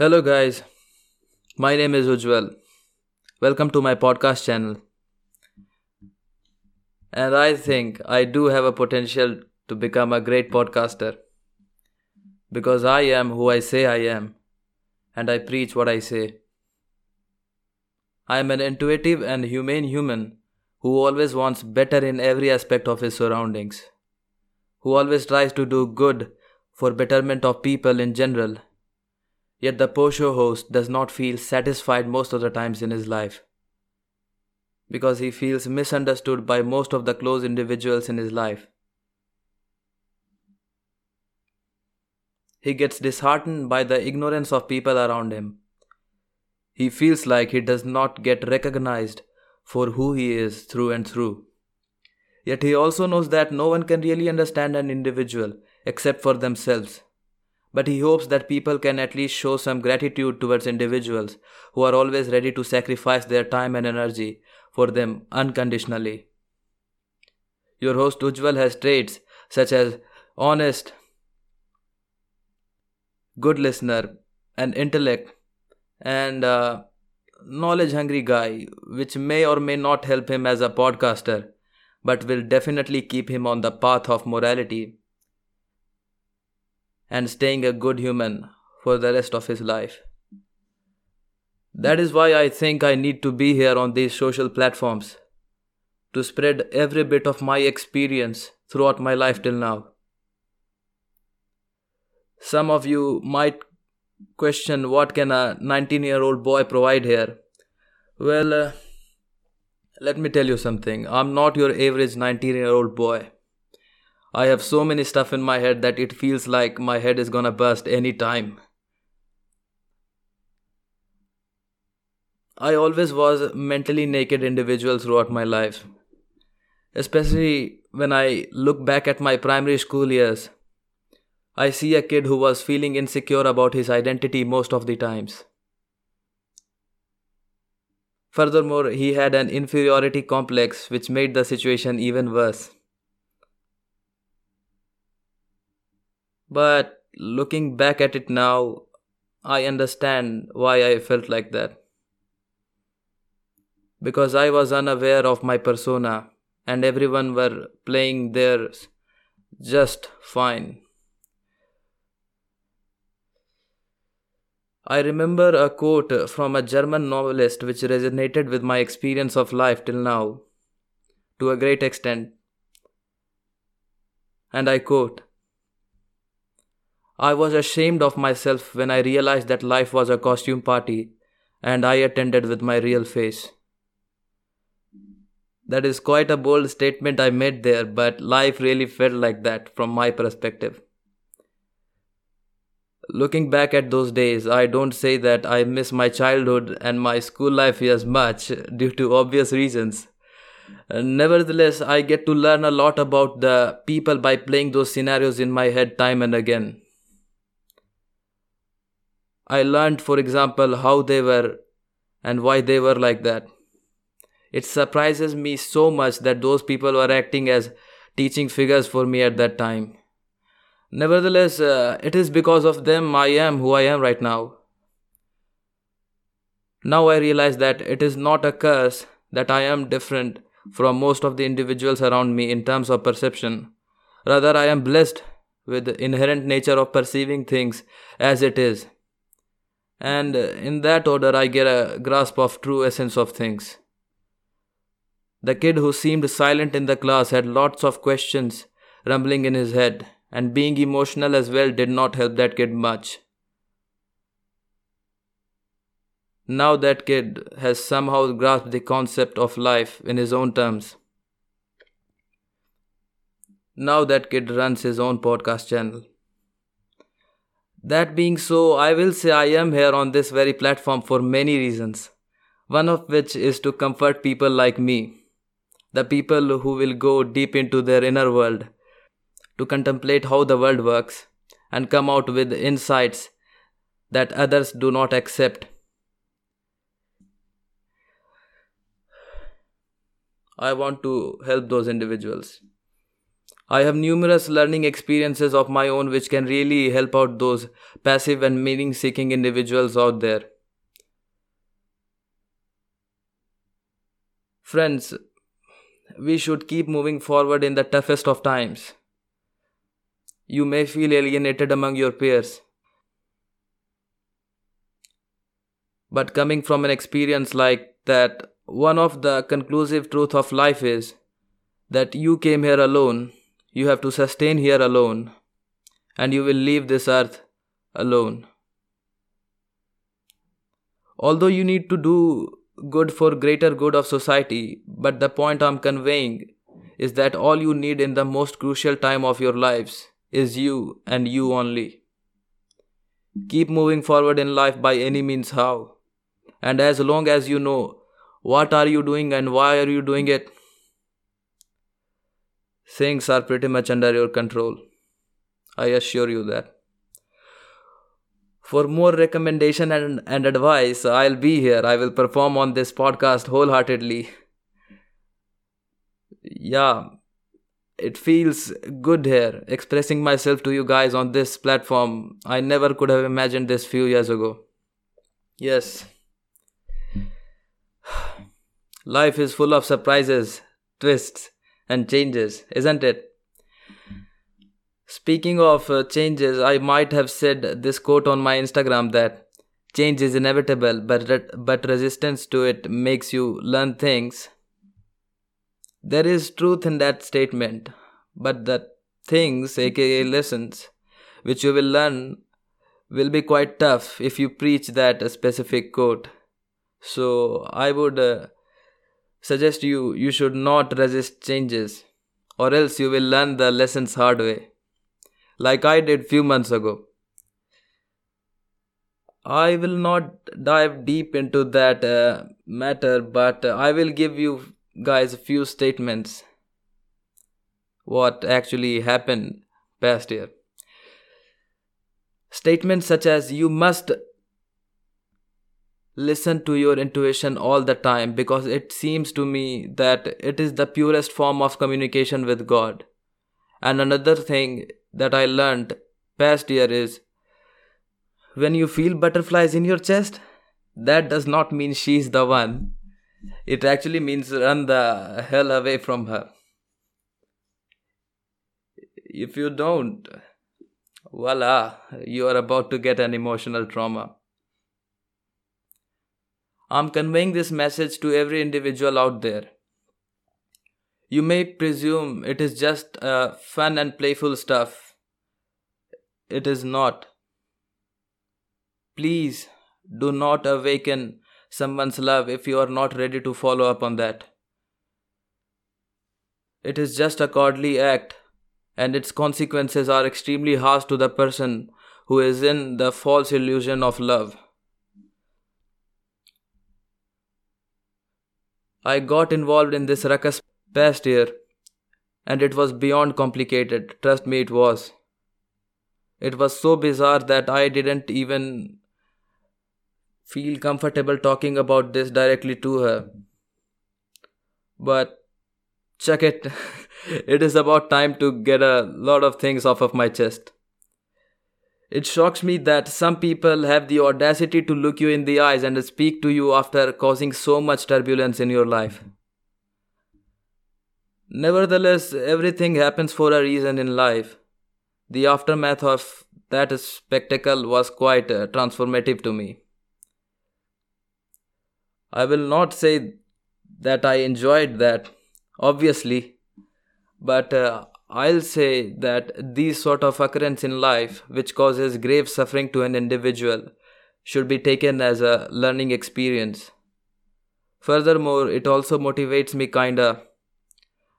Hello, guys. My name is Ujwal. Welcome to my podcast channel. And I think I do have a potential to become a great podcaster because I am who I say I am and I preach what I say. I am an intuitive and humane human who always wants better in every aspect of his surroundings, who always tries to do good for betterment of people in general. Yet the Poshow host does not feel satisfied most of the times in his life because he feels misunderstood by most of the close individuals in his life. He gets disheartened by the ignorance of people around him. He feels like he does not get recognized for who he is through and through. Yet he also knows that no one can really understand an individual except for themselves. But he hopes that people can at least show some gratitude towards individuals who are always ready to sacrifice their time and energy for them unconditionally. Your host Ujwal has traits such as honest, good listener, and intellect, and uh, knowledge hungry guy, which may or may not help him as a podcaster, but will definitely keep him on the path of morality and staying a good human for the rest of his life. That is why I think I need to be here on these social platforms to spread every bit of my experience throughout my life till now. Some of you might question what can a 19 year old boy provide here. Well, uh, let me tell you something. I'm not your average 19 year old boy. I have so many stuff in my head that it feels like my head is gonna burst any time. I always was a mentally naked individual throughout my life. Especially when I look back at my primary school years. I see a kid who was feeling insecure about his identity most of the times. Furthermore, he had an inferiority complex which made the situation even worse. But looking back at it now, I understand why I felt like that. Because I was unaware of my persona and everyone were playing theirs just fine. I remember a quote from a German novelist which resonated with my experience of life till now to a great extent. And I quote I was ashamed of myself when I realized that life was a costume party and I attended with my real face. That is quite a bold statement I made there, but life really felt like that from my perspective. Looking back at those days, I don't say that I miss my childhood and my school life as much due to obvious reasons. Nevertheless, I get to learn a lot about the people by playing those scenarios in my head time and again. I learned, for example, how they were and why they were like that. It surprises me so much that those people were acting as teaching figures for me at that time. Nevertheless, uh, it is because of them I am who I am right now. Now I realize that it is not a curse that I am different from most of the individuals around me in terms of perception. Rather, I am blessed with the inherent nature of perceiving things as it is and in that order I get a grasp of true essence of things. The kid who seemed silent in the class had lots of questions rumbling in his head, and being emotional as well did not help that kid much. Now that kid has somehow grasped the concept of life in his own terms. Now that kid runs his own podcast channel. That being so, I will say I am here on this very platform for many reasons. One of which is to comfort people like me, the people who will go deep into their inner world, to contemplate how the world works, and come out with insights that others do not accept. I want to help those individuals. I have numerous learning experiences of my own which can really help out those passive and meaning seeking individuals out there. Friends, we should keep moving forward in the toughest of times. You may feel alienated among your peers. But coming from an experience like that, one of the conclusive truth of life is that you came here alone you have to sustain here alone, and you will leave this earth alone. Although you need to do good for greater good of society, but the point I'm conveying is that all you need in the most crucial time of your lives is you and you only. Keep moving forward in life by any means how. And as long as you know what are you doing and why are you doing it, Things are pretty much under your control. I assure you that. For more recommendation and, and advice, I'll be here. I will perform on this podcast wholeheartedly. Yeah, it feels good here expressing myself to you guys on this platform. I never could have imagined this few years ago. Yes. Life is full of surprises, twists, and changes, isn't it? Speaking of uh, changes, I might have said this quote on my Instagram that change is inevitable, but, re- but resistance to it makes you learn things. There is truth in that statement, but the things, aka lessons, which you will learn will be quite tough if you preach that specific quote. So I would uh, suggest you you should not resist changes or else you will learn the lessons hard way. Like i did few months ago. I will not dive deep into that uh, matter but i will give you guys a few statements. What actually happened past year. Statements such as you must listen to your intuition all the time because it seems to me that it is the purest form of communication with God. And another thing that I learned past year is when you feel butterflies in your chest, that does not mean she's the one. It actually means run the hell away from her. If you don't, voila, you are about to get an emotional trauma. I'm conveying this message to every individual out there. You may presume it is just uh, fun and playful stuff. It is not. Please do not awaken someone's love if you are not ready to follow up on that. It is just a cowardly act, and its consequences are extremely harsh to the person who is in the false illusion of love. I got involved in this ruckus past year, and it was beyond complicated. Trust me, it was. It was so bizarre that I didn't even feel comfortable talking about this directly to her. But check it, it is about time to get a lot of things off of my chest. It shocks me that some people have the audacity to look you in the eyes and speak to you after causing so much turbulence in your life. Nevertheless, everything happens for a reason in life. The aftermath of that spectacle was quite uh, transformative to me. I will not say that I enjoyed that, obviously, but uh, I'll say that these sort of occurrence in life, which causes grave suffering to an individual, should be taken as a learning experience. Furthermore, it also motivates me kinda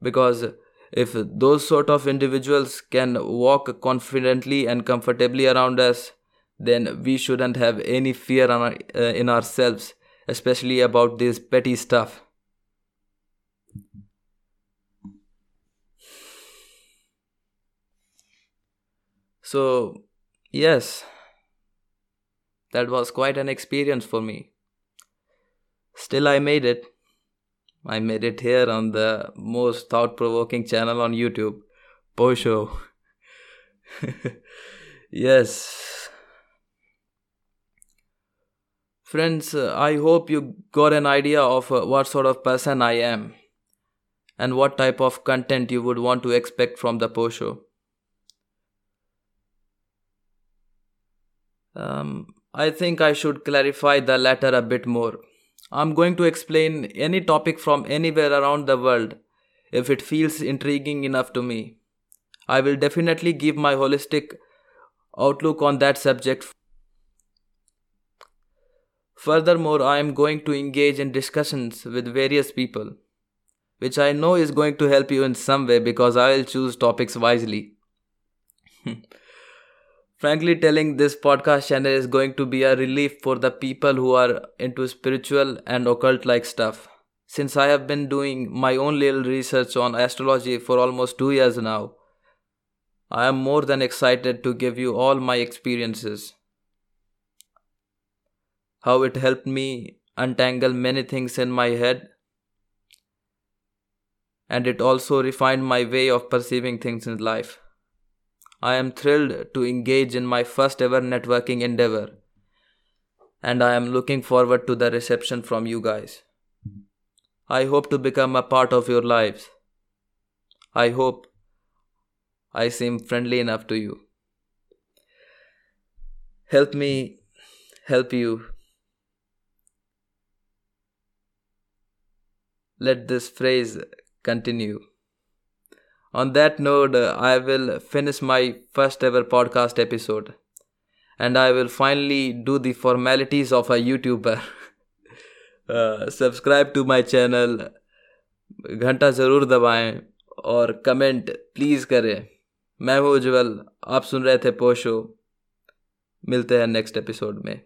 because if those sort of individuals can walk confidently and comfortably around us, then we shouldn't have any fear uh, in ourselves, especially about this petty stuff. So, yes, that was quite an experience for me. Still, I made it. I made it here on the most thought provoking channel on YouTube, Poshow. yes. Friends, I hope you got an idea of uh, what sort of person I am and what type of content you would want to expect from the Poshow. Um, I think I should clarify the latter a bit more. I'm going to explain any topic from anywhere around the world if it feels intriguing enough to me. I will definitely give my holistic outlook on that subject. Furthermore, I am going to engage in discussions with various people, which I know is going to help you in some way because I will choose topics wisely. Frankly, telling this podcast channel is going to be a relief for the people who are into spiritual and occult like stuff. Since I have been doing my own little research on astrology for almost two years now, I am more than excited to give you all my experiences. How it helped me untangle many things in my head, and it also refined my way of perceiving things in life. I am thrilled to engage in my first ever networking endeavor, and I am looking forward to the reception from you guys. I hope to become a part of your lives. I hope I seem friendly enough to you. Help me help you. Let this phrase continue. On that note, I will finish my first ever podcast episode and I will finally do the formalities of a YouTuber. uh, subscribe to my channel घंटा ज़रूर दबाएँ और comment please करें मैं हूँ उज्जवल आप सुन रहे थे पोशो मिलते हैं नेक्स्ट एपिसोड में